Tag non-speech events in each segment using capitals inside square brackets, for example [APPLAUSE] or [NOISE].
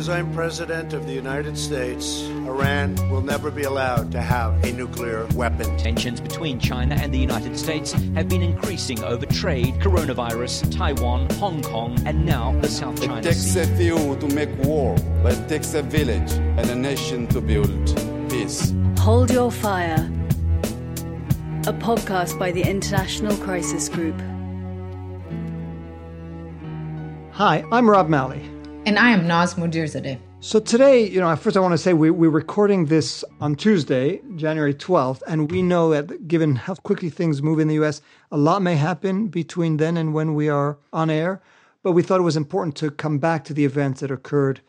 As I'm president of the United States, Iran will never be allowed to have a nuclear weapon. Tensions between China and the United States have been increasing over trade, coronavirus, Taiwan, Hong Kong, and now the South China Sea. It takes Sea. a few to make war, but it takes a village and a nation to build peace. Hold Your Fire, a podcast by the International Crisis Group. Hi, I'm Rob Malley. And I am Naz Modirzadeh. So today, you know, first I want to say we, we're recording this on Tuesday, January 12th, and we know that given how quickly things move in the US, a lot may happen between then and when we are on air. But we thought it was important to come back to the events that occurred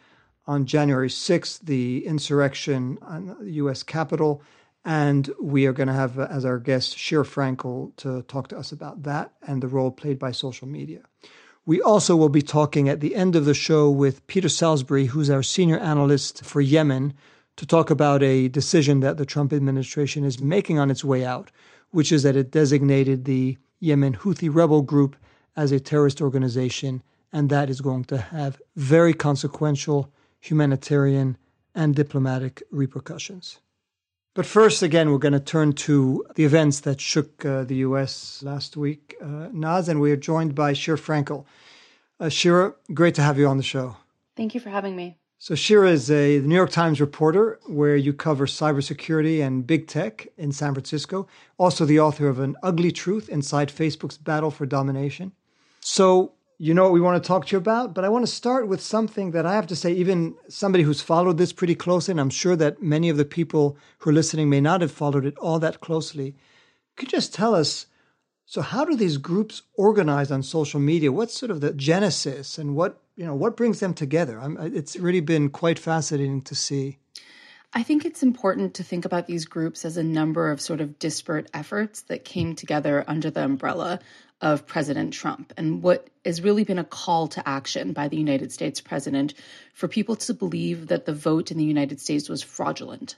on January 6th, the insurrection on the US Capitol. And we are going to have as our guest Sheera Frenkel to talk to us about that and the role played by social media. We also will be talking at the end of the show with Peter Salisbury, who's our senior analyst for Yemen, to talk about a decision that the Trump administration is making on its way out, which is that it designated the Yemen Houthi rebel group as a terrorist organization, and that is going to have very consequential humanitarian and diplomatic repercussions. But first, again, we're going to turn to the events that shook uh, the U.S. last week. Uh, Naz, and we are joined by Sheera Frenkel. Uh, Sheera, great to have you on the show. Thank you for having me. So, Sheera is a New York Times reporter where you cover cybersecurity and big tech in San Francisco. Also, the author of An Ugly Truth Inside Facebook's Battle for Domination. So, you know what we want to talk to you about, but I want to start with something that I have to say, even somebody who's followed this pretty closely, and I'm sure that many of the people who are listening may not have followed it all that closely. Could you just tell us so how do these groups organize on social media? What's sort of the genesis and what, you know, what brings them together? I'm, it's really been quite fascinating to see. I think it's important to think about these groups as a number of sort of disparate efforts that came together under the umbrella of President Trump and what has really been a call to action by the United States president for people to believe that the vote in the United States was fraudulent.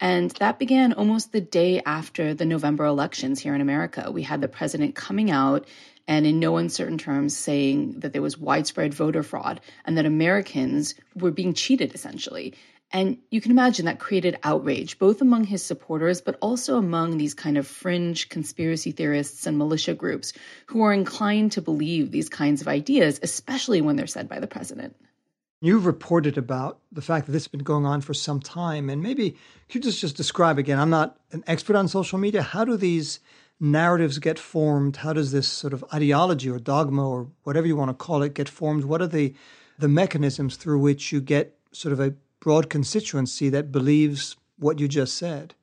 And that began almost the day after the November elections here in America. We had the president coming out and in no uncertain terms saying that there was widespread voter fraud and that Americans were being cheated essentially. And you can imagine that created outrage, both among his supporters, but also among these kind of fringe conspiracy theorists and militia groups who are inclined to believe these kinds of ideas, especially when they're said by the president. You've reported about the fact that this has been going on for some time. And maybe could you just, just describe again? I'm not an expert on social media. How do these narratives get formed? How does this sort of ideology or dogma or whatever you want to call it get formed? What are the, the mechanisms through which you get sort of a broad constituency that believes what you just said?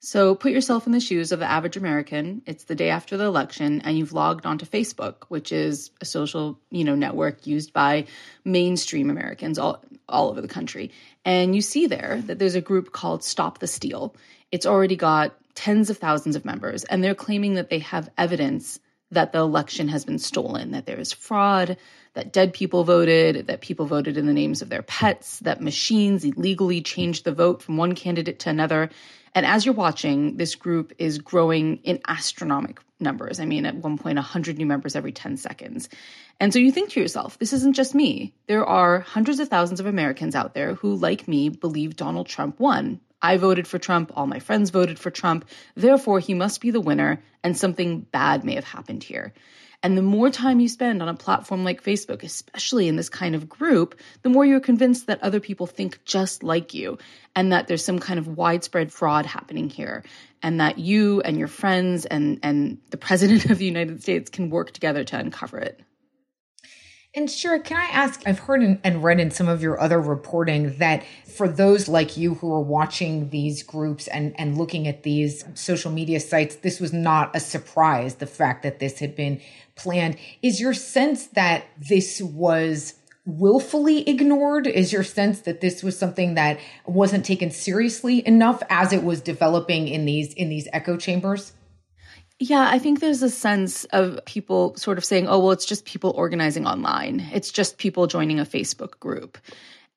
So put yourself in the shoes of the average American. It's the day after the election and you've logged onto Facebook, which is a social, you know, network used by mainstream Americans all all over the country. And you see there that there's a group called Stop the Steal. It's already got tens of thousands of members and they're claiming that they have evidence that the election has been stolen, that there is fraud, that dead people voted, that people voted in the names of their pets, that machines illegally changed the vote from one candidate to another. And as you're watching, this group is growing in astronomical numbers. I mean, at one point, 100 new members every 10 seconds. And so you think to yourself, this isn't just me. There are hundreds of thousands of Americans out there who, like me, believe Donald Trump won. I voted for Trump. All my friends voted for Trump. Therefore, he must be the winner, and something bad may have happened here. And the more time you spend on a platform like Facebook, especially in this kind of group, the more you're convinced that other people think just like you and that there's some kind of widespread fraud happening here and that you and your friends and, and the president [LAUGHS] of the United States can work together to uncover it. And sure, can I ask? I've heard and read in some of your other reporting that for those like you who are watching these groups and, and looking at these social media sites, this was not a surprise, the fact that this had been planned. Is your sense that this was willfully ignored? Is your sense that this was something that wasn't taken seriously enough as it was developing in these in these echo chambers? Yeah, I think there's a sense of people sort of saying, oh, well, it's just people organizing online. It's just people joining a Facebook group.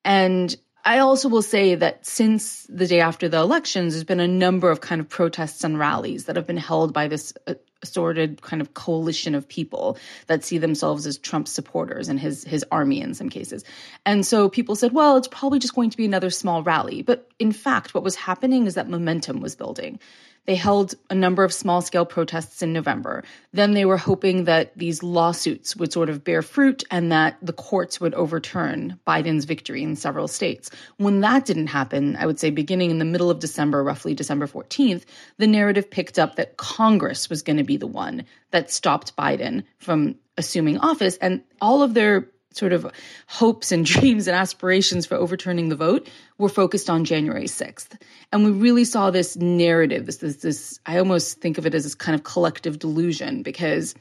And I also will say that since the day after the elections, there's been a number of kind of protests and rallies that have been held by this uh, assorted kind of coalition of people that see themselves as Trump supporters and his his army in some cases. And so people said, well, it's probably just going to be another small rally. But in fact, what was happening is that momentum was building. They held a number of small scale protests in November. Then they were hoping that these lawsuits would sort of bear fruit and that the courts would overturn Biden's victory in several states. When that didn't happen, I would say beginning in the middle of December, roughly December 14th, the narrative picked up that Congress was going to be the one that stopped Biden from assuming office. And all of their sort of hopes and [LAUGHS] dreams and aspirations for overturning the vote were focused on January 6th. And we really saw this narrative, this, this, this, I almost think of it as this kind of collective delusion because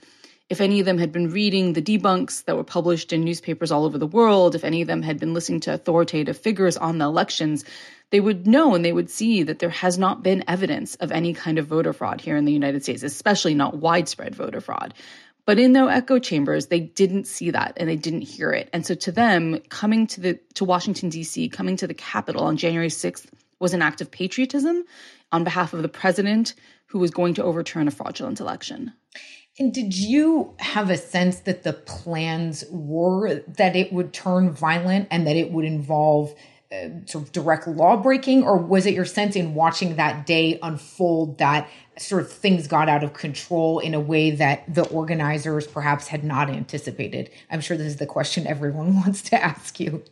if any of them had been reading the debunks that were published in newspapers all over the world, if any of them had been listening to authoritative figures on the elections, they would know and they would see that there has not been evidence of any kind of voter fraud here in the United States, especially not widespread voter fraud. But in their echo chambers, they didn't see that and they didn't hear it. And so to them, coming to the to Washington D.C., coming to the Capitol on January 6th was an act of patriotism on behalf of the president who was going to overturn a fraudulent election. And did you have a sense that the plans were that it would turn violent and that it would involve uh, sort of direct law breaking, or was it your sense in watching that day unfold that sort of things got out of control in a way that the organizers perhaps had not anticipated? I'm sure this is the question everyone [LAUGHS] wants to ask you.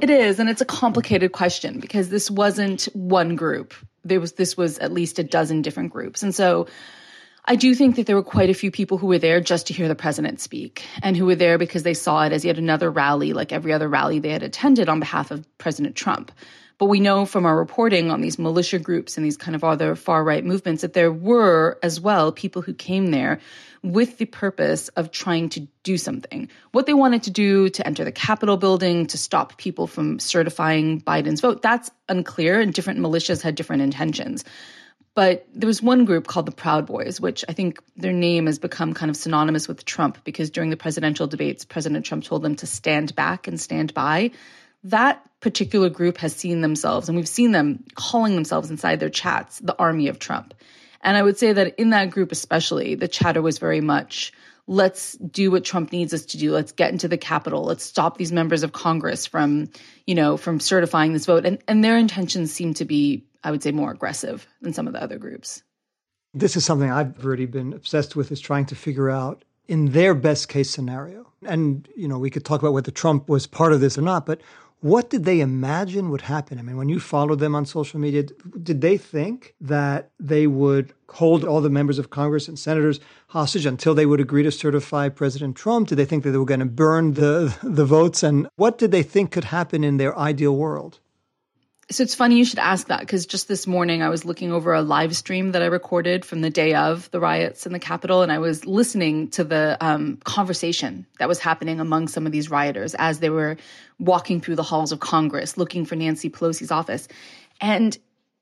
It is, and it's a complicated question because this wasn't one group. There was this was at least a dozen different groups, and so I do think that there were quite a few people who were there just to hear the president speak and who were there because they saw it as yet another rally like every other rally they had attended on behalf of President Trump. But we know from our reporting on these militia groups and these kind of other far right movements that there were as well people who came there with the purpose of trying to do something. What they wanted to do to enter the Capitol building, to stop people from certifying Biden's vote, that's unclear, and different militias had different intentions. But there was one group called the Proud Boys, which I think their name has become kind of synonymous with Trump because during the presidential debates, President Trump told them to stand back and stand by. That particular group has seen themselves, and we've seen them calling themselves inside their chats the army of Trump. And I would say that in that group, especially, the chatter was very much let's do what Trump needs us to do. Let's get into the Capitol. Let's stop these members of Congress from, you know, from certifying this vote. And and their intentions seem to be I would say, more aggressive than some of the other groups. This is something I've already been obsessed with is trying to figure out in their best case scenario. And, you know, we could talk about whether Trump was part of this or not, but what did they imagine would happen? I mean, when you followed them on social media, did they think that they would hold all the members of Congress and senators hostage until they would agree to certify President Trump? Did they think that they were going to burn the [LAUGHS] the votes? And what did they think could happen in their ideal world? So it's funny you should ask that because just this morning I was looking over a live stream that I recorded from the day of the riots in the Capitol, and I was listening to the um, conversation that was happening among some of these rioters as they were walking through the halls of Congress looking for Nancy Pelosi's office. And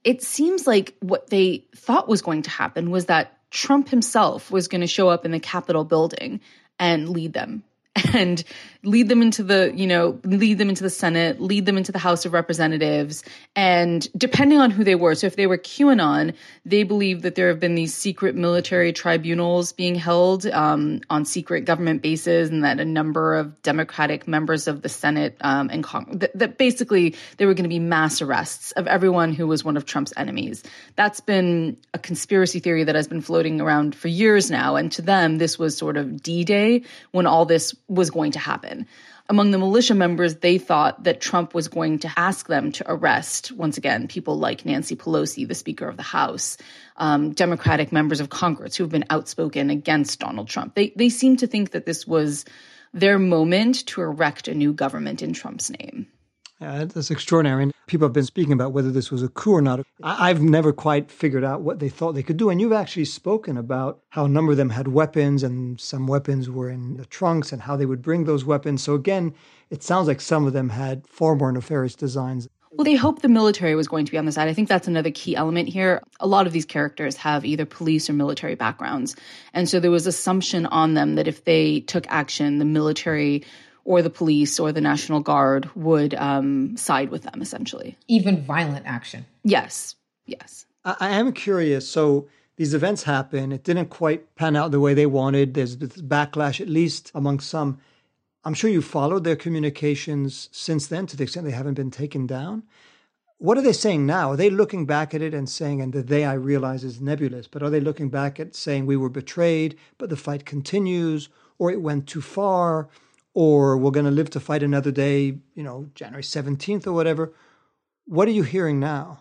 it seems like what they thought was going to happen was that Trump himself was going to show up in the Capitol building and lead them [LAUGHS] and lead them into the, you know, lead them into the Senate, lead them into the House of Representatives. And depending on who they were, so if they were QAnon, they believe that there have been these secret military tribunals being held um, on secret government bases, and that a number of Democratic members of the Senate um, and Congress, that, that basically there were going to be mass arrests of everyone who was one of Trump's enemies. That's been a conspiracy theory that has been floating around for years now. And to them, this was sort of D Day when all this was going to happen. Among the militia members, they thought that Trump was going to ask them to arrest, once again, people like Nancy Pelosi, the Speaker of the House, um, Democratic members of Congress who have been outspoken against Donald Trump. They, they seem to think that this was their moment to erect a new government in Trump's name. Yeah, that's extraordinary. And people have been speaking about whether this was a coup or not. I- have never quite figured out what they thought they could do. And you've actually spoken about how a number of them had weapons and some weapons were in the trunks and how they would bring those weapons. So again, it sounds like some of them had far more nefarious designs. Well, they hoped the military was going to be on the side. I think that's another key element here. A lot of these characters have either police or military backgrounds. And so there was assumption on them that if they took action, the military or the police or the National Guard would um, side with them, essentially. Even violent action. Yes, yes. I, I am curious. So these events happen. It didn't quite pan out the way they wanted. There's this backlash, at least among some. I'm sure you followed their communications since then to the extent they haven't been taken down. What are they saying now? Are they looking back at it and saying, and the they I realize is nebulous, but are they looking back at saying we were betrayed, but the fight continues, or it went too far? Or we're going to live to fight another day, you know, January 17th or whatever. What are you hearing now?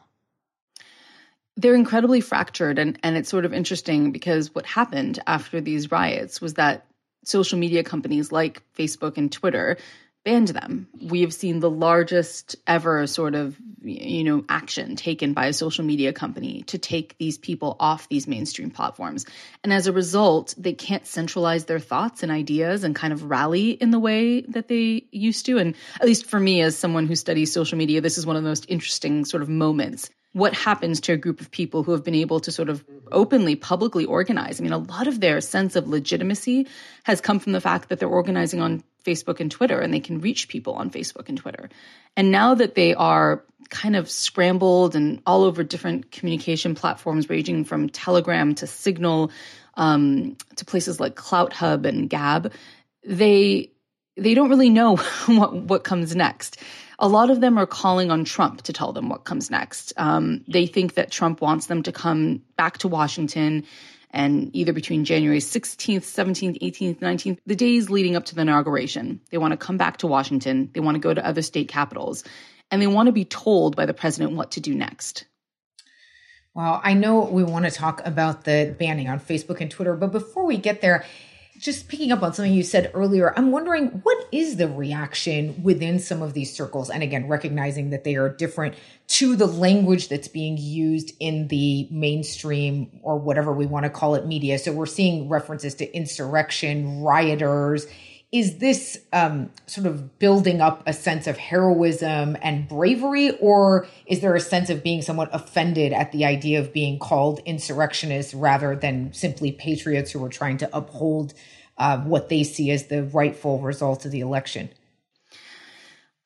They're incredibly fractured. And, and it's sort of interesting because what happened after these riots was that social media companies like Facebook and Twitter banned them. We have seen the largest ever sort of, you know, action taken by a social media company to take these people off these mainstream platforms. And as a result, they can't centralize their thoughts and ideas and kind of rally in the way that they used to. And at least for me, as someone who studies social media, this is one of the most interesting sort of moments what happens to a group of people who have been able to sort of openly, publicly organize. I mean, a lot of their sense of legitimacy has come from the fact that they're organizing on Facebook and Twitter and they can reach people on Facebook and Twitter. And now that they are kind of scrambled and all over different communication platforms, ranging from Telegram to Signal um, to places like CloutHub and Gab, they they don't really know [LAUGHS] what what comes next. A lot of them are calling on Trump to tell them what comes next. Um, they think that Trump wants them to come back to Washington and either between January 16th, 17th, 18th, 19th, the days leading up to the inauguration. They want to come back to Washington. They want to go to other state capitals. And they want to be told by the president what to do next. Well, I know we want to talk about the banning on Facebook and Twitter, but before we get there, just picking up on something you said earlier, I'm wondering what is the reaction within some of these circles? And again, recognizing that they are different to the language that's being used in the mainstream or whatever we want to call it media. So we're seeing references to insurrection, rioters, is this um, sort of building up a sense of heroism and bravery, or is there a sense of being somewhat offended at the idea of being called insurrectionists rather than simply patriots who are trying to uphold uh, what they see as the rightful result of the election?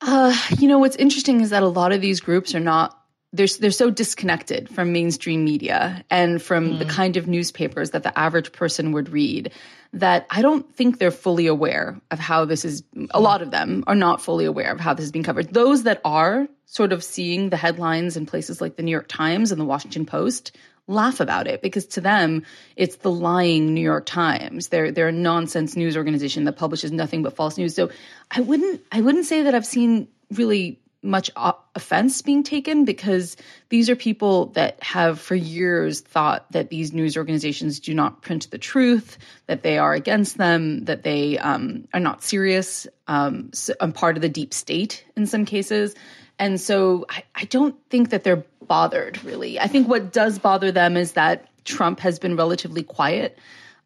Uh, you know, what's interesting is that a lot of these groups are not they're they're so disconnected from mainstream media and from mm. the kind of newspapers that the average person would read that I don't think they're fully aware of how this is a lot of them are not fully aware of how this is being covered those that are sort of seeing the headlines in places like the New York Times and the Washington Post laugh about it because to them it's the lying New York Times. They're they're a nonsense news organization that publishes nothing but false news. So I wouldn't I wouldn't say that I've seen really much offense being taken because these are people that have for years thought that these news organizations do not print the truth, that they are against them, that they um, are not serious, um, so, part of the deep state in some cases. And so I, I don't think that they're bothered really. I think what does bother them is that Trump has been relatively quiet.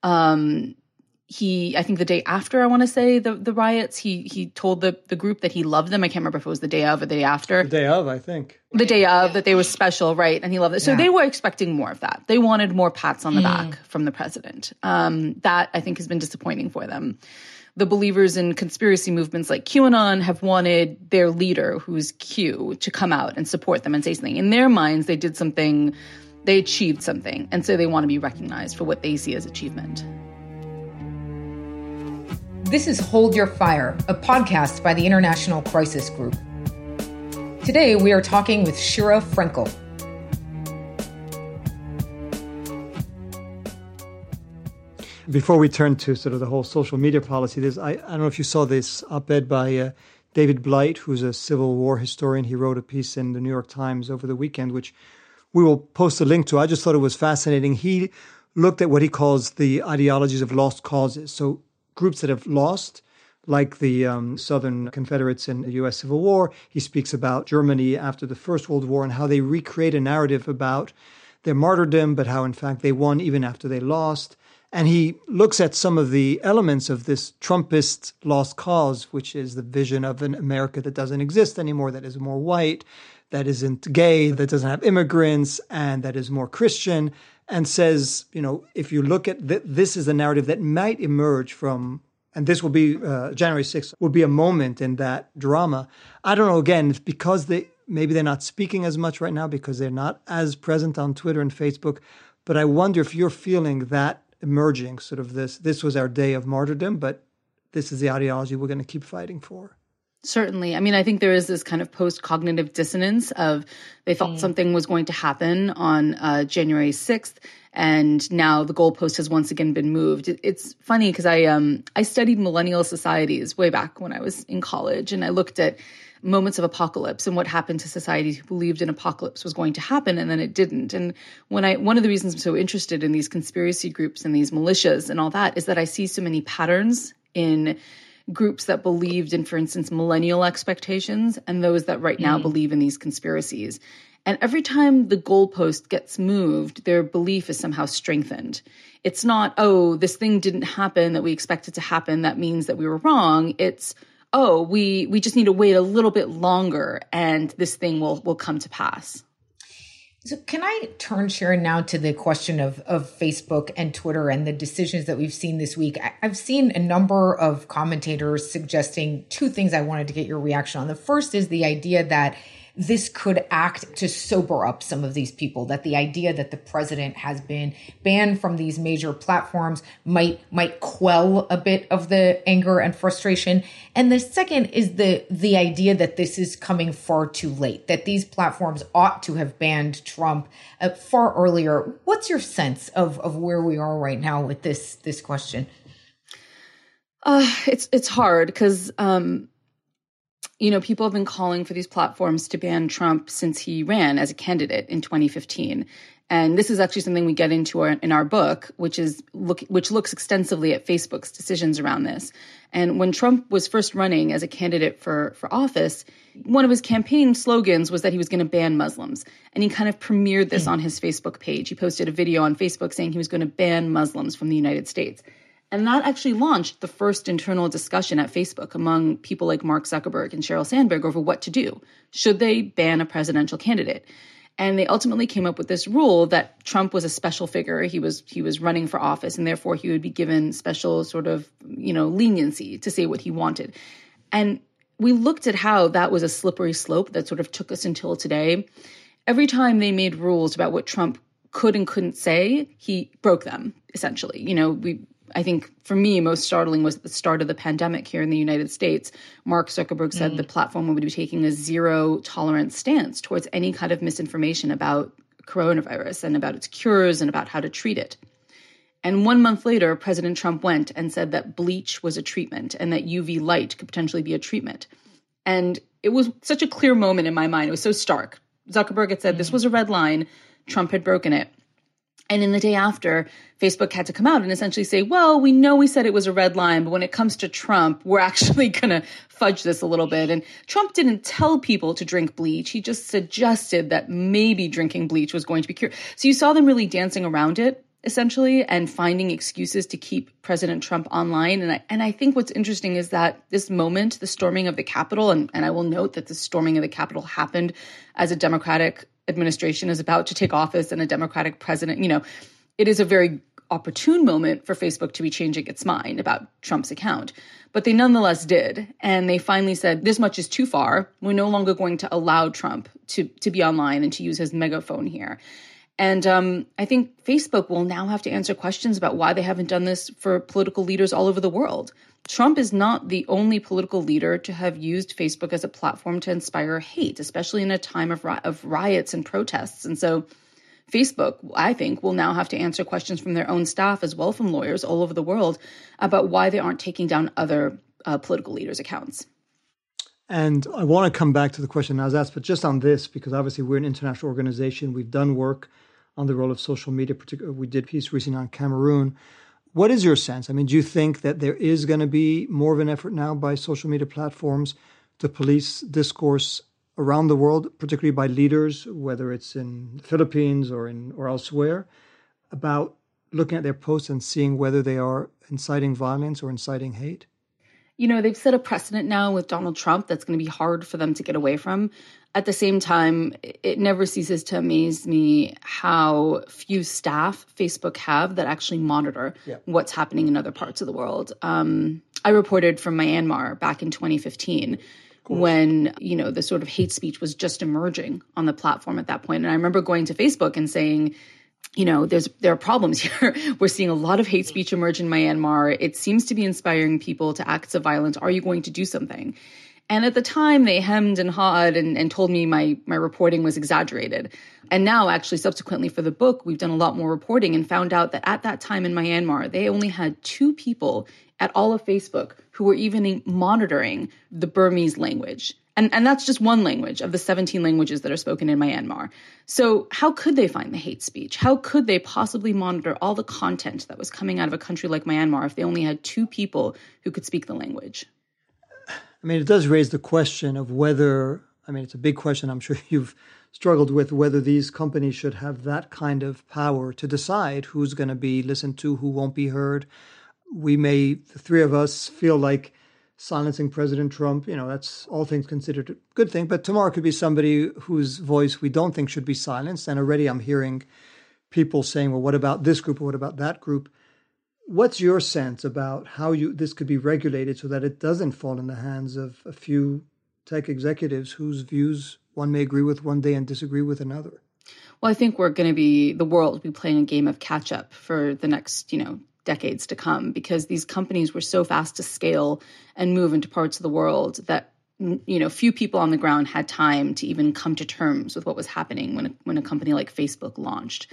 Um, he i think the day after i want to say the, the riots he he told the, the group that he loved them. I can't remember if it was the day of or the day after. The day of i think. The day of that they were special right and he loved it. So yeah. they were expecting more of that. They wanted more pats on the mm. back from the president. Um, that i think has been disappointing for them. The believers in conspiracy movements like qanon have wanted their leader who's q to come out and support them and say something. In their minds they did something they achieved something and so they want to be recognized for what they see as achievement this is Hold Your Fire, a podcast by the International Crisis Group. Today, we are talking with Sheera Frenkel. Before we turn to sort of the whole social media policy, this I, I don't know if you saw this op ed by uh, David Blight, who's a Civil War historian. He wrote a piece in the New York Times over the weekend, which we will post a link to. I just thought it was fascinating. He looked at what he calls the ideologies of lost causes. So groups that have lost, like the um, Southern Confederates in the U.S. Civil War. He speaks about Germany after the First World War and how they recreate a narrative about their martyrdom, but how in fact they won even after they lost. And he looks at some of the elements of this Trumpist lost cause, which is the vision of an America that doesn't exist anymore, that is more white, that isn't gay, that doesn't have immigrants, and that is more Christian and says, you know, if you look at th- this is a narrative that might emerge from, and this will be uh, January 6th, will be a moment in that drama. I don't know, again, because they maybe they're not speaking as much right now because they're not as present on Twitter and Facebook. But I wonder if you're feeling that emerging, sort of this, this was our day of martyrdom, but this is the ideology we're going to keep fighting for. Certainly. I mean, I think there is this kind of post cognitive dissonance of they thought mm. something was going to happen on uh, January 6th, and now the goalpost has once again been moved. It's funny because I um I studied millennial societies way back when I was in college, and I looked at moments of apocalypse and what happened to societies who believed an apocalypse was going to happen and then it didn't. And when I one of the reasons I'm so interested in these conspiracy groups and these militias and all that is that I see so many patterns in groups that believed in, for instance, millennial expectations and those that right now mm. believe in these conspiracies. And every time the goalpost gets moved, their belief is somehow strengthened. It's not, oh, this thing didn't happen that we expected to happen. That means that we were wrong. It's, oh, we, we just need to wait a little bit longer and this thing will, will come to pass. So can I turn Sheera now to the question of, of Facebook and Twitter and the decisions that we've seen this week? I, I've seen a number of commentators suggesting two things I wanted to get your reaction on. The first is the idea that this could act to sober up some of these people that the idea that the president has been banned from these major platforms might might quell a bit of the anger and frustration. And the second is the the idea that this is coming far too late that these platforms ought to have banned Trump uh, far earlier. What's your sense of of where we are right now with this this question? Uh, it's it's hard because um, you know, people have been calling for these platforms to ban Trump since he ran as a candidate in 2015. And this is actually something we get into our, in our book, which is look, which looks extensively at Facebook's decisions around this. And when Trump was first running as a candidate for, for office, one of his campaign slogans was that he was going to ban Muslims. And he kind of premiered this mm. on his Facebook page. He posted a video on Facebook saying he was going to ban Muslims from the United States. And that actually launched the first internal discussion at Facebook among people like Mark Zuckerberg and Sheryl Sandberg over what to do. Should they ban a presidential candidate? And they ultimately came up with this rule that Trump was a special figure. He was he was running for office, and therefore he would be given special sort of you know leniency to say what he wanted. And we looked at how that was a slippery slope that sort of took us until today. Every time they made rules about what Trump could and couldn't say, he broke them essentially. You know, we I think for me, most startling was the start of the pandemic here in the United States. Mark Zuckerberg said mm. the platform would be taking a zero tolerance stance towards any kind of misinformation about coronavirus and about its cures and about how to treat it. And one month later, President Trump went and said that bleach was a treatment and that UV light could potentially be a treatment. And it was such a clear moment in my mind. It was so stark. Zuckerberg had said mm. this was a red line, Trump had broken it. And in the day after, Facebook had to come out and essentially say, well, we know we said it was a red line, but when it comes to Trump, [LAUGHS] we're actually going to fudge this a little bit. And Trump didn't tell people to drink bleach. He just suggested that maybe drinking bleach was going to be cured. So you saw them really dancing around it. essentially and finding excuses to keep President Trump online. And I, and I think what's interesting is that this moment, the storming of the Capitol, and, and I will note that the storming of the Capitol happened as a Democratic administration is about to take office and a Democratic president, you know, it is a very opportune moment for Facebook to be changing its mind about Trump's account. But they nonetheless did. And they finally said, this much is too far. We're no longer going to allow Trump to, to be online and to use his megaphone here. And um, I think Facebook will now have to answer questions about why they haven't done this for political leaders all over the world. Trump is not the only political leader to have used Facebook as a platform to inspire hate, especially in a time of, ri- of riots and protests. And so Facebook, I think, will now have to answer questions from their own staff as well from lawyers all over the world about why they aren't taking down other uh, political leaders' accounts. And I want to come back to the question I was asked, but just on this, because obviously we're an international organization, we've done work on the role of social media. Particularly, uh, we did a piece recently on Cameroon. What is your sense? I mean, do you think that there is going to be more of an effort now by social media platforms to police discourse around the world, particularly by leaders, whether it's in the Philippines or in or elsewhere, about looking at their posts and seeing whether they are inciting violence or inciting hate? You know, they've set a precedent now with Donald Trump that's going to be hard for them to get away from. At the same time, it never ceases to amaze me how few staff Facebook have that actually monitor yeah. what's happening in other parts of the world. Um, I reported from Myanmar back in 2015 when you know the sort of hate speech was just emerging on the platform at that point. And i remember going to facebook and saying you know there's there are problems [LAUGHS] here. We're seeing a lot of hate speech emerge in myanmar. It seems to be inspiring people to acts of violence are you going to do something and at the time, they hemmed and hawed and, and told me my, my reporting was exaggerated. And now, actually, subsequently for the book, we've done a lot more reporting and found out that at that time in Myanmar, they only had two people at all of Facebook who were even monitoring the Burmese language. And, and that's just one language of the 17 languages that are spoken in Myanmar. So, how could they find the hate speech? How could they possibly monitor all the content that was coming out of a country like Myanmar if they only had two people who could speak the language? I mean, it does raise the question of whether, I mean, it's a big question I'm sure [LAUGHS] you've struggled with, whether these companies should have that kind of power to decide who's going to be listened to, who won't be heard. We may, the three of us, feel like silencing President Trump, you know, that's all things considered a good thing. But tomorrow could be somebody whose voice we don't think should be silenced. And already I'm hearing people saying, well, what about this group or what about that group? What's your sense about how you this could be regulated so that it doesn't fall in the hands of a few tech executives whose views one may agree with one day and disagree with another? Well, I think we're going to be the world will be playing a game of catch up for the next, you know, decades to come because these companies were so fast to scale and move into parts of the world that you know few people on the ground had time to even come to terms with what was happening when a, when a company like Facebook launched.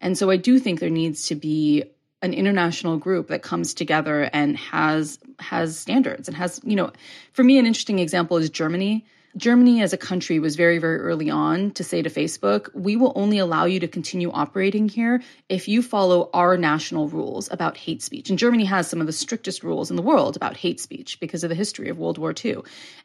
And so I do think there needs to be an international group that comes together and has has standards and has you know for me an interesting example is Germany. Germany as a country was very very early on to say to Facebook we will only allow you to continue operating here if you follow our national rules about hate speech. And Germany has some of the strictest rules in the world about hate speech because of the history of World War II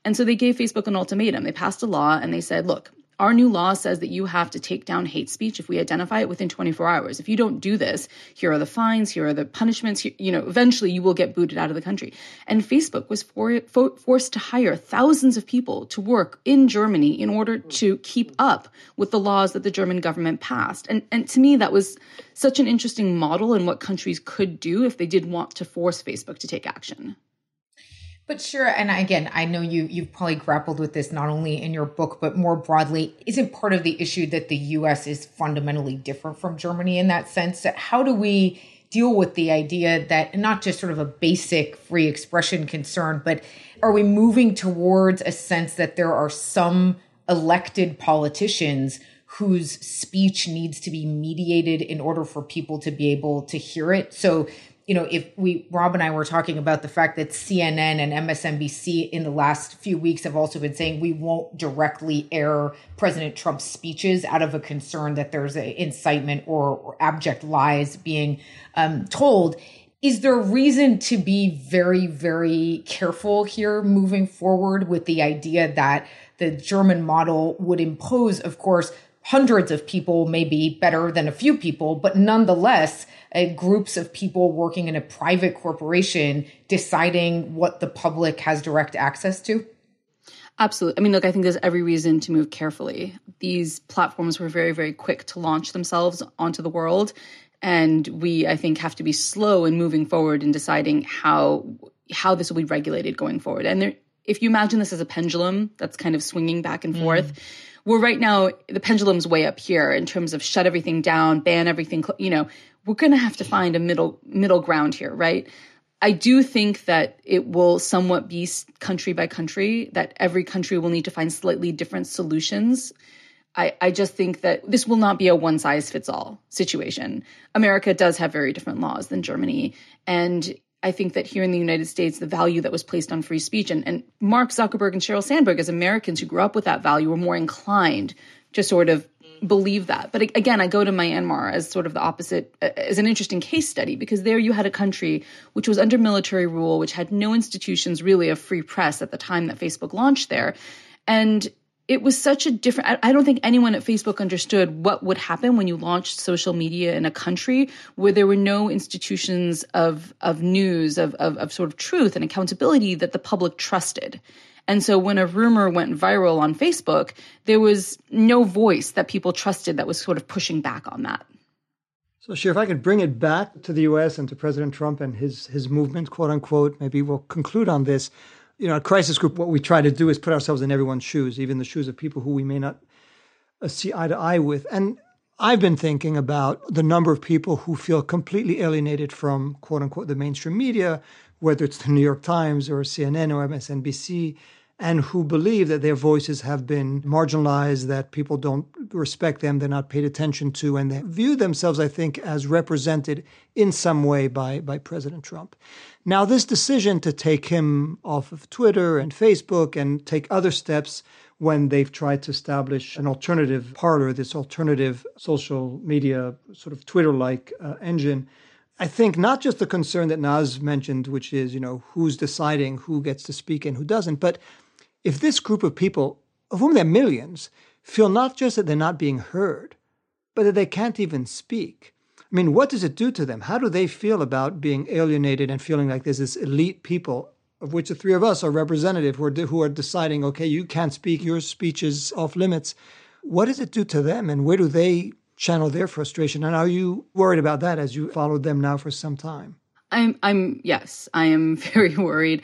and so they gave Facebook an ultimatum. They passed a law and they said look our new law says that you have to take down hate speech if we identify it within 24 hours. If you don't do this, here are the fines, here are the punishments. You know, eventually you will get booted out of the country. And Facebook was for, for, forced to hire thousands of people to work in Germany in order to keep up with the laws that the German government passed. And, and to me, that was such an interesting model in what countries could do if they did want to force Facebook to take action. But sure, and again, I know you you've probably grappled with this not only in your book but more broadly. Isn't part of the issue that the U.S. is fundamentally different from Germany in that sense? How do we deal with the idea that not just sort of a basic free expression concern, but are we moving towards a sense that there are some elected politicians whose speech needs to be mediated in order for people to be able to hear it? So you know, if we, Rob and I were talking about the fact that CNN and MSNBC in the last few weeks have also been saying we won't directly air President Trump's speeches out of a concern that there's incitement or, or abject lies being um, told. Is there reason to be very, very careful here moving forward with the idea that the German model would impose, of course, hundreds of people maybe better than a few people, but nonetheless, uh, groups of people working in a private corporation deciding what the public has direct access to? Absolutely. I mean, look, I think there's every reason to move carefully. These platforms were very, very quick to launch themselves onto the world. And we, I think, have to be slow in moving forward and deciding how how this will be regulated going forward. And there, if you imagine this as a pendulum that's kind of swinging back and mm. forth, we're right now the pendulum's way up here in terms of shut everything down, ban everything. You know, we're going to have to find a middle middle ground here, right? I do think that it will somewhat be country by country, that every country will need to find slightly different solutions. I, I just think that this will not be a one size fits all situation. America does have very different laws than Germany. And I think that here in the United States, the value that was placed on free speech and, and Mark Zuckerberg and Sheryl Sandberg, as Americans who grew up with that value, were more inclined to sort of believe that. But again, I go to Myanmar as sort of the opposite, as an interesting case study, because there you had a country which was under military rule, which had no institutions really of free press at the time that Facebook launched there. And it was such a different I, don't think anyone at facebook understood what would happen when you launched social media in a country where there were no institutions of of news of, of, of sort of truth and accountability that the public trusted and so when a rumor went viral on Facebook, there was no voice that people trusted that was sort of pushing back on that. So, Shir, if I could bring it back to the US and to President Trump and his, his movement, quote unquote, maybe we'll conclude on this. You know, at Crisis Group, what we try to do is put ourselves in everyone's shoes, even the shoes of people who we may not uh, see eye to eye with. And I've been thinking about the number of people who feel completely alienated from, quote unquote, the mainstream media, whether it's the New York Times or CNN or MSNBC, and who believe that their voices have been marginalized, that people don't respect them, they're not paid attention to, and they view themselves, I think, as represented in some way by, by President Trump. Now, this decision to take him off of Twitter and Facebook and take other steps when they've tried to establish an alternative Parler, this alternative social media, sort of Twitter like uh, engine, I think not just the concern that Naz mentioned, which is, you know, who's deciding who gets to speak and who doesn't, but if this group of people, of whom there are millions, feel not just that they're not being heard, but that they can't even speak. I mean, what does it do to them? How do they feel about being alienated and feeling like there's this elite people, of which the three of us are representative, who are, who are deciding, okay, you can't speak, your speech is off limits. What does it do to them, and where do they channel their frustration. And are you worried about that as you followed them now for some time? I'm I'm yes, I am [LAUGHS] very worried.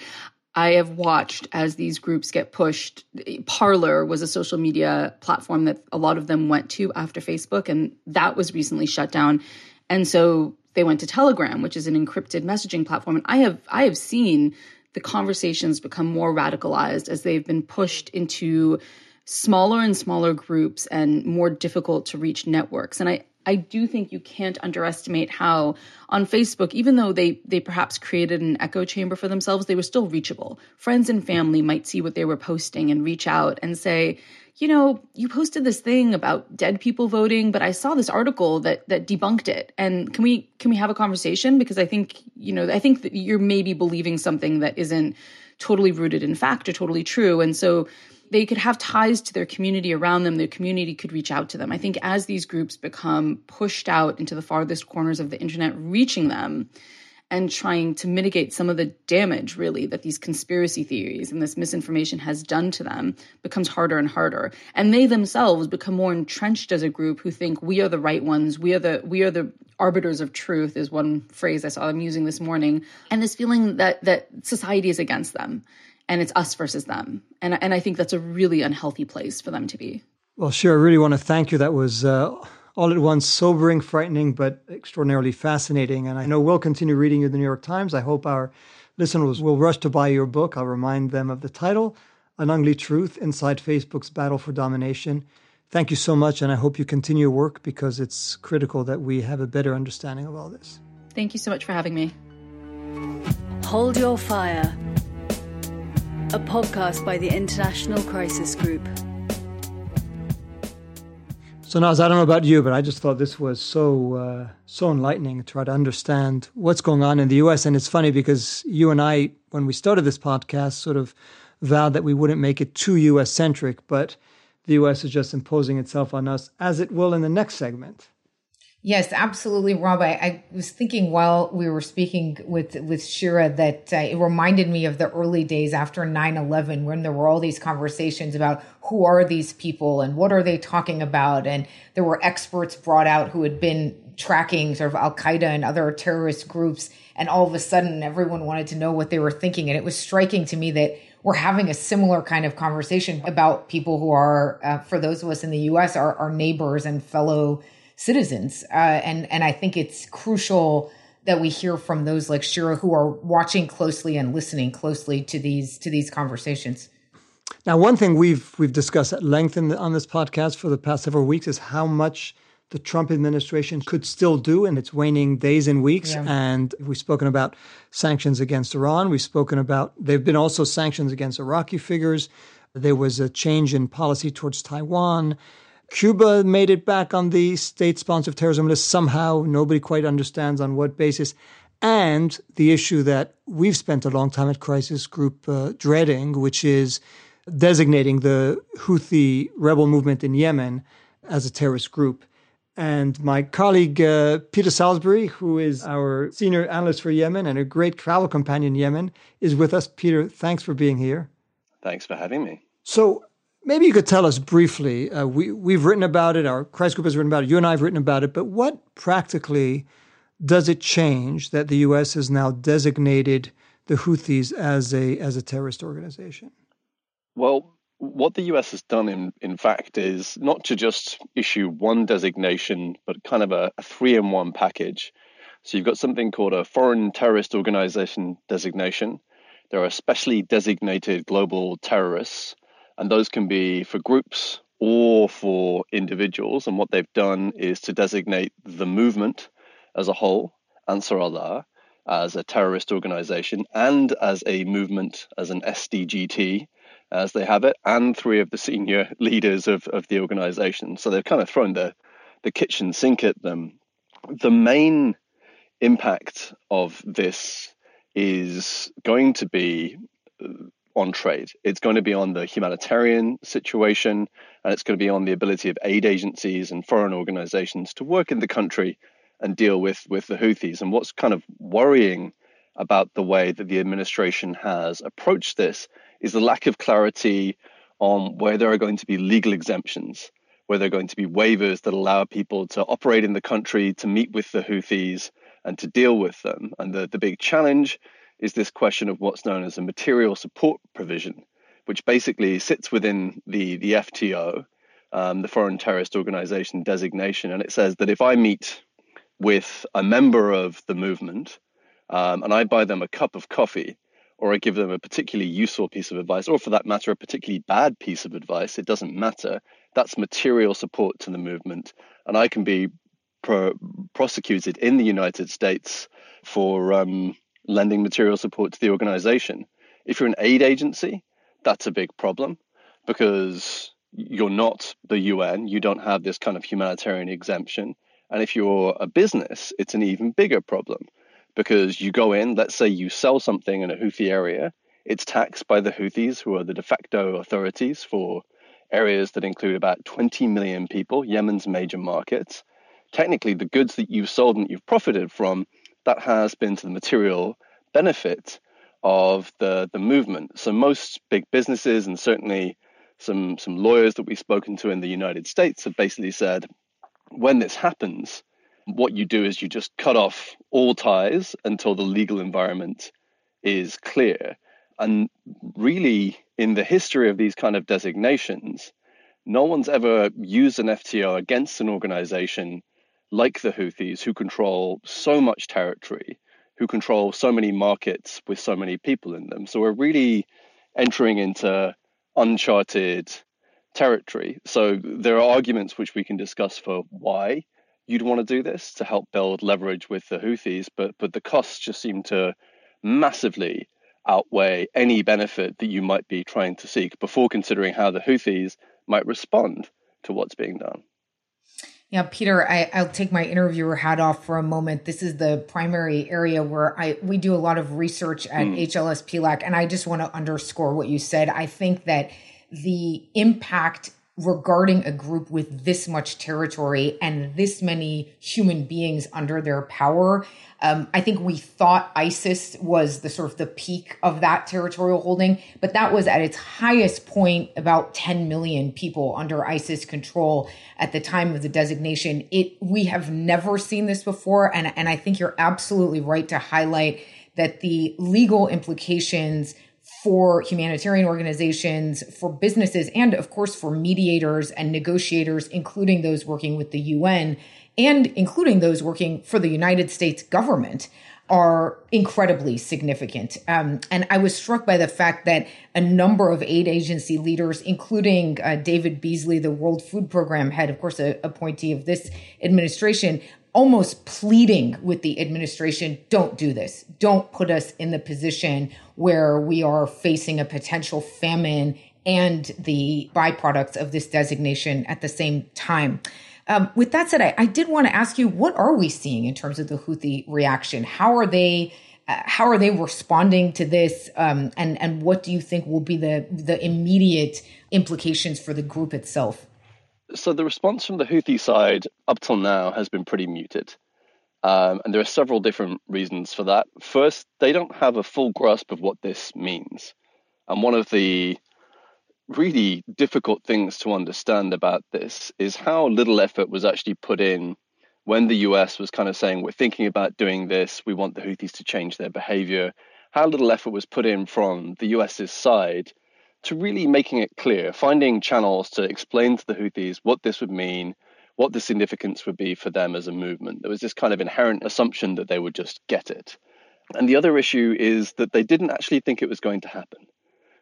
I have watched as these groups get pushed. Parler was a social media platform that a lot of them went to after Facebook, and that was recently shut down. And so they went to Telegram, which is an encrypted messaging platform. And I have I have seen the conversations become more radicalized as they've been pushed into smaller and smaller groups and more difficult to reach networks. And I, I do think you can't underestimate how on Facebook, even though they they perhaps created an echo chamber for themselves, they were still reachable. Friends and family might see what they were posting and reach out and say, you know, you posted this thing about dead people voting, but I saw this article that that debunked it. And can we can we have a conversation? Because I think, you know, I think that you're maybe believing something that isn't totally rooted in fact or totally true. And so they could have ties to their community around them. Their community could reach out to them. I think as these groups become pushed out into the farthest corners of the internet, reaching them and trying to mitigate some of the damage, really, that these conspiracy theories and this misinformation has done to them becomes harder and harder. And they themselves become more entrenched as a group who think we are the right ones. We are the we are the arbiters of truth is one phrase I saw them using this morning. And this feeling that that society is against them and it's us versus them. And, and I think that's a really unhealthy place for them to be. Well, sure. I really want to thank you. That was uh, all at once sobering, frightening, but extraordinarily fascinating. And I know we'll continue reading you the New York Times. I hope our listeners will rush to buy your book. I'll remind them of the title An Ugly Truth Inside Facebook's Battle for Domination. Thank you so much. And I hope you continue your work because it's critical that we have a better understanding of all this. Thank you so much for having me. Hold Your Fire a podcast by the International Crisis Group. So, Naz, I don't know about you, but I just thought this was so uh, so enlightening to try to understand what's going on in the U.S. And it's funny because you and I, when we started this podcast, sort of vowed that we wouldn't make it too U.S. centric, but the US is just imposing itself on us, as it will in the next segment. Yes, absolutely, Rob. I, I, was thinking while we were speaking with with Sheera that uh, it reminded me of the early days after 9-11 when there were all these conversations about who are these people and what are they talking about, and there were experts brought out who had been tracking sort of Al Qaeda and other terrorist groups, and all of a sudden everyone wanted to know what they were thinking, and it was striking to me that we're having a similar kind of conversation about people who are, uh, for those of us in the U.S., our, our neighbors and fellow citizens. Uh, and and I think it's crucial that we hear from those like Sheera who are watching closely and listening closely to these to these conversations. Now, one thing we've we've discussed at length the, on this podcast for the past several weeks is how much the Trump administration could still do in its waning days and weeks. Yeah. And we've spoken about sanctions against Iran. We've spoken about there have been also sanctions against Iraqi figures. There was a change in policy towards Taiwan. Cuba made it back on the state sponsored terrorism list somehow. Nobody quite understands on what basis. And the issue that we've spent a long time at Crisis Group uh, dreading, which is designating the Houthi rebel movement in Yemen as a terrorist group. And my colleague, uh, Peter Salisbury, who is our senior analyst for Yemen and a great travel companion in Yemen, is with us. Peter, thanks for being here. Thanks for having me. So, Maybe you could tell us briefly. Uh, we we've written about it. Our Crisis Group has written about it. You and I have written about it. But what practically does it change that the U.S. has now designated the Houthis as a as a terrorist organization? Well, what the US has done, in, in fact, is not to just issue one designation, but kind of a, a three in one package. So you've got something called a foreign terrorist organization designation. There are specially designated global terrorists and those can be for groups or for individuals. And what they've done is to designate the movement as a whole, Ansar Allah, as a terrorist organization and as a movement, as an SDGT, as they have it, and three of the senior [LAUGHS] leaders of, of the organization. So they've kind of thrown the, the kitchen sink at them. The main impact of this is going to be on trade. It's going to be on the humanitarian situation, and it's going to be on the ability of aid agencies and foreign organizations to work in the country and deal with, with the Houthis. And what's kind of worrying about the way that the administration has approached this is the lack of clarity on where there are going to be legal exemptions, where there are going to be waivers that allow people to operate in the country, to meet with the Houthis, and to deal with them. And the, the big challenge is this question of what's known as a material support provision, which basically sits within the, the FTO, um, the Foreign Terrorist Organization designation. And it says that if I meet with a member of the movement um, and I buy them a cup of coffee, or I give them a particularly useful piece of advice, or for that matter, a particularly bad piece of advice, it doesn't matter. That's material support to the movement. And I can be pro- prosecuted in the United States for um, lending material support to the organization. If you're an aid agency, that's a big problem because you're not the UN, you don't have this kind of humanitarian exemption. And if you're a business, it's an even bigger problem because you go in, let's say you sell something in a Houthi area, it's taxed by the Houthis, who are the de facto authorities for areas that include about 20 million people, Yemen's major markets. Technically, the goods that you've sold and you've profited from that has been to the material benefit of the, the movement. So most big businesses and certainly some some lawyers that we've spoken to in the United States have basically said when this happens, what you do is you just cut off all ties until the legal environment is clear. And really, in the history of these kind of designations, no one's ever used an FTO against an organization like the Houthis, who control so much territory, who control so many markets with so many people in them. So we're really entering into uncharted territory. So there are arguments which we can discuss for why you'd want to do this to help build leverage with the Houthis, but but the costs just seem to massively outweigh any benefit that you might be trying to seek before considering how the Houthis might respond to what's being done. Yeah, Peter, I, will take my interviewer hat off for a moment. This is the primary area where I we do a lot of research at mm. HLS PLAC, and I just want to underscore what you said. I think that the impact regarding a group with this much territory and this many human beings under their power. Um, I think we thought ISIS was the sort of the peak of that territorial holding, but that was at its highest point about 10 million people under ISIS control at the time of the designation. It we have never seen this before, and and I think you're absolutely right to highlight that the legal implications for humanitarian organizations, for businesses, and of course for mediators and negotiators, including those working with the UN and including those working for the United States government are incredibly significant. Um, and I was struck by the fact that a number of aid agency leaders, including uh, David Beasley, the World Food Program head, of course, a appointee of this administration, almost pleading with the administration don't do this. Don't put us in the position where we are facing a potential famine and the byproducts of this designation at the same time. Um, with that said, I, I did want to ask you, what are we seeing in terms of the Houthi reaction? How are they? Uh, how are they responding to this? Um, and and what do you think will be the the immediate implications for the group itself? So the response from the Houthi side up till now has been pretty muted. Um, and there are several different reasons for that. First, they don't have a full grasp of what this means. And one of the really difficult things to understand about this is how little effort was actually put in when the US was kind of saying, we're thinking about doing this, we want the Houthis to change their behavior. How little effort was put in from the US's side to really making it clear, finding channels to explain to the Houthis what this would mean, what the significance would be for them as a movement. There was this kind of inherent assumption that they would just get it. And the other issue is that they didn't actually think it was going to happen.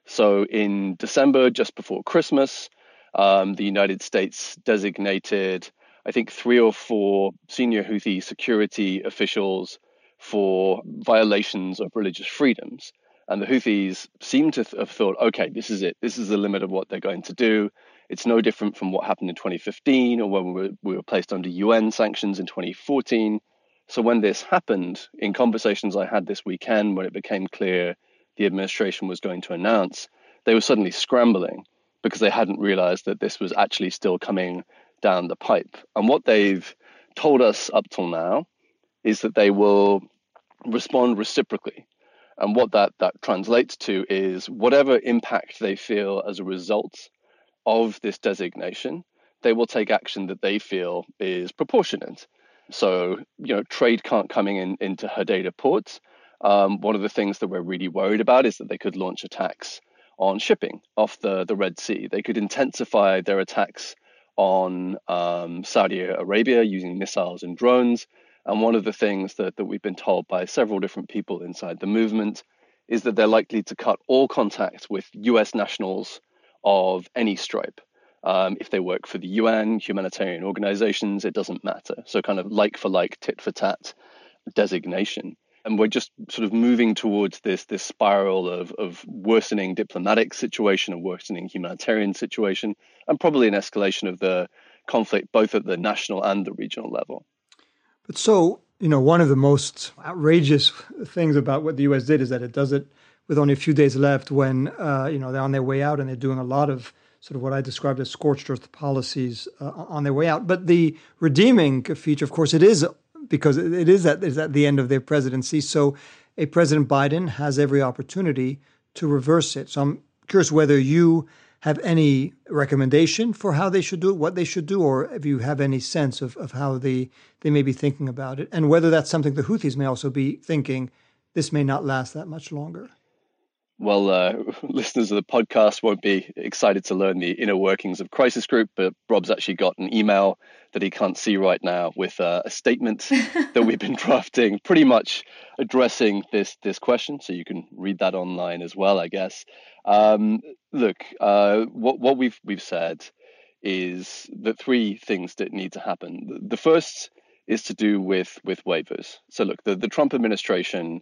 So in December, just before Christmas, um, the United States designated, I think, three or four senior Houthi security officials for violations of religious freedoms. And the Houthis seem to have thought, okay, this is it. This is the limit of what they're going to do. It's no different from what happened in 2015 or when we were, we were placed under UN sanctions in 2014. So when this happened, in conversations I had this weekend, when it became clear the administration was going to announce, they were suddenly scrambling because they hadn't realized that this was actually still coming down the pipe. And what they've told us up till now is that they will respond reciprocally. And what that, that translates to is whatever impact they feel as a result of this designation, they will take action that they feel is proportionate. So, you know, trade can't coming in into Hodeidah ports. Um, one of the things that we're really worried about is that they could launch attacks on shipping off the, the Red Sea. They could intensify their attacks on um, Saudi Arabia using missiles and drones. And one of the things that, that we've been told by several different people inside the movement is that they're likely to cut all contact with US nationals of any stripe. Um, if they work for the UN, humanitarian organizations, it doesn't matter. So, kind of like for like, tit for tat designation. And we're just sort of moving towards this this spiral of, of worsening diplomatic situation, a worsening humanitarian situation, and probably an escalation of the conflict both at the national and the regional level. But so, you know, one of the most outrageous things about what the U.S. did is that it does it with only a few days left when, uh, you know, they're on their way out and they're doing a lot of sort of what I described as scorched earth policies uh, on their way out. But the redeeming feature, of course, it is because it is at, is at the end of their presidency. So a President Biden has every opportunity to reverse it. So I'm curious whether you have any recommendation for how they should do it, what they should do, or if you have any sense of, of how they, they may be thinking about it, and whether that's something the Houthis may also be thinking this may not last that much longer. Well, uh, [LAUGHS] listeners of the podcast won't be excited to learn the inner workings of Crisis Group, but Rob's actually got an email that he can't see right now with uh, a statement [LAUGHS] that we've been drafting, pretty much addressing this this question. So you can read that online as well, I guess. Um, look, uh, what what we've we've said is the three things that need to happen. The first is to do with with waivers. So look, the, the Trump administration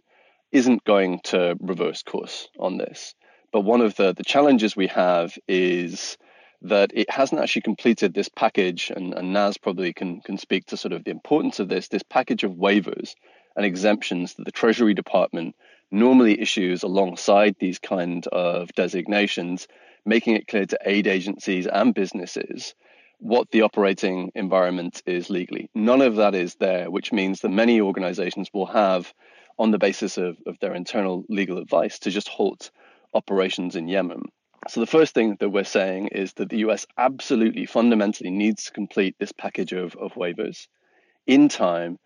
isn't going to reverse course on this. But one of the, the challenges we have is that it hasn't actually completed this package, and, and Naz probably can, can speak to sort of the importance of this, this package of waivers and exemptions that the Treasury Department normally issues alongside these kind of designations making it clear to aid agencies and businesses what the operating environment is legally. None of that is there, which means that many organizations will have, on the basis of, of their internal legal advice, to just halt operations in Yemen. So the first thing that we're saying is that the US absolutely fundamentally needs to complete this package of, of waivers in time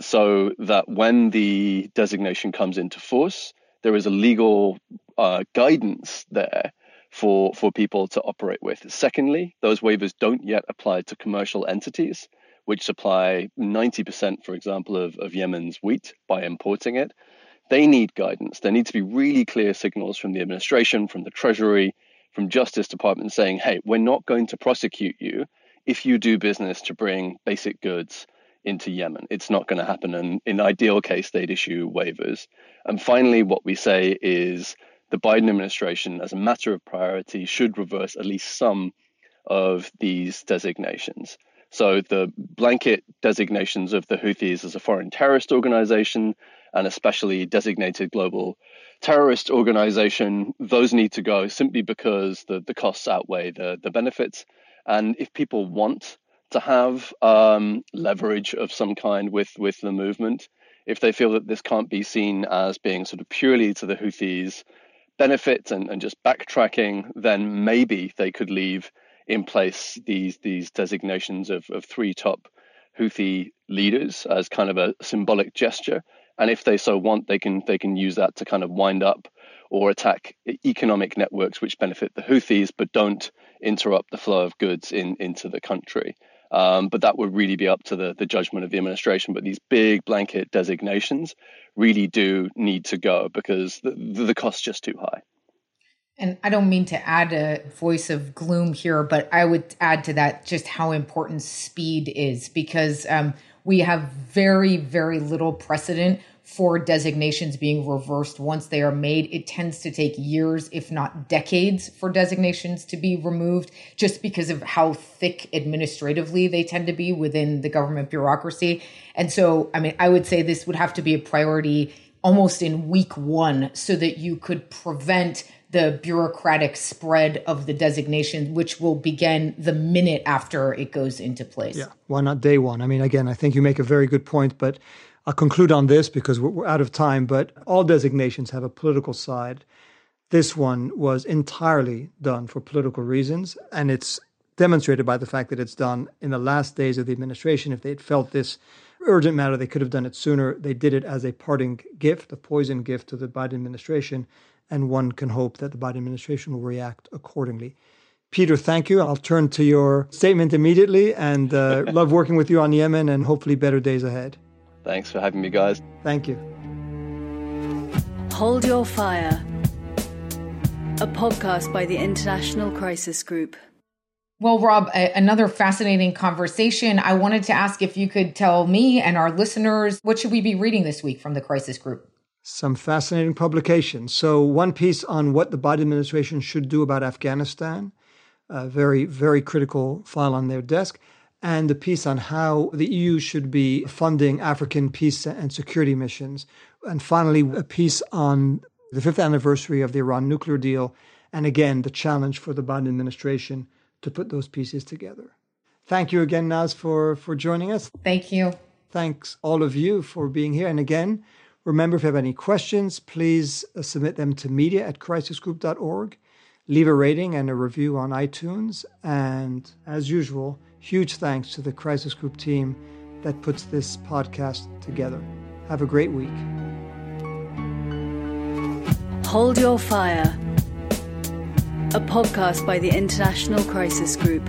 so that when the designation comes into force, there is a legal uh, guidance there for, for people to operate with. Secondly, those waivers don't yet apply to commercial entities, which supply 90%, for example, of, of Yemen's wheat by importing it. They need guidance. There need to be really clear signals from the administration, from the Treasury, from Justice Department saying, hey, we're not going to prosecute you if you do business to bring basic goods into Yemen. It's not going to happen. And in ideal case, they'd issue waivers. And finally, what we say is the Biden administration, as a matter of priority, should reverse at least some of these designations. So the blanket designations of the Houthis as a foreign terrorist organization and especially designated global terrorist organization, those need to go simply because the, the costs outweigh the, the benefits. And if people want to have um, leverage of some kind with, with the movement, if they feel that this can't be seen as being sort of purely to the Houthis' benefit and, and just backtracking, then maybe they could leave in place these these designations of, of three top Houthi leaders as kind of a symbolic gesture. And if they so want, they can they can use that to kind of wind up or attack economic networks which benefit the Houthis but don't interrupt the flow of goods in into the country. Um, but that would really be up to the, the judgment of the administration. But these big blanket designations really do need to go because the, the cost's just too high. And I don't mean to add a voice of gloom here, but I would add to that just how important speed is because um, we have very, very little precedent for designations being reversed once they are made. It tends to take years, if not decades, for designations to be removed just because of how thick administratively they tend to be within the government bureaucracy. And so, I mean, I would say this would have to be a priority almost in week one so that you could prevent the bureaucratic spread of the designation, which will begin the minute after it goes into place. Yeah, why not day one? I mean, again, I think you make a very good point, but I'll conclude on this because we're out of time. But all designations have a political side. This one was entirely done for political reasons, and it's demonstrated by the fact that it's done in the last days of the administration. If they had felt this urgent matter, they could have done it sooner. They did it as a parting gift, a poison gift to the Biden administration and one can hope that the Biden administration will react accordingly. Peter, thank you. I'll turn to your statement immediately and uh, [LAUGHS] love working with you on Yemen and hopefully better days ahead. Thanks for having me, guys. Thank you. Hold Your Fire, a podcast by the International Crisis Group. Well, Rob, a- another fascinating conversation. I wanted to ask if you could tell me and our listeners what should we be reading this week from the Crisis Group? some fascinating publications. So, one piece on what the Biden administration should do about Afghanistan, a very, very critical file on their desk, and a piece on how the EU should be funding African peace and security missions. And finally, a piece on the fifth anniversary of the Iran nuclear deal, and again, the challenge for the Biden administration to put those pieces together. Thank you again, Naz, for, for joining us. Thank you. Thanks all of you for being here. And again, Remember, if you have any questions, please uh, submit them to media at crisisgroup.org. Leave a rating and a review on iTunes. And as usual, huge thanks to the Crisis Group team that puts this podcast together. Have a great week. Hold Your Fire, a podcast by the International Crisis Group.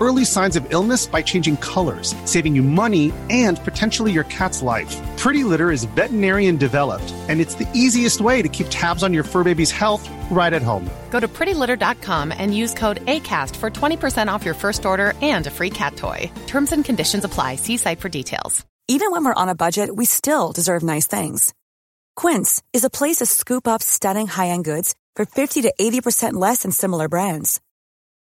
early signs of illness by changing colors, saving you money and potentially your cat's life. Pretty Litter is veterinarian developed, and it's the easiest way to keep tabs on your fur baby's health right at home. Go to prettylitter.com and use code ACAST for 20% off your first order and a free cat toy. Terms and conditions apply. See site for details. Even when we're on a budget, we still deserve nice things. Quince is a place to scoop up stunning high end goods for 50 to 80% less than similar brands.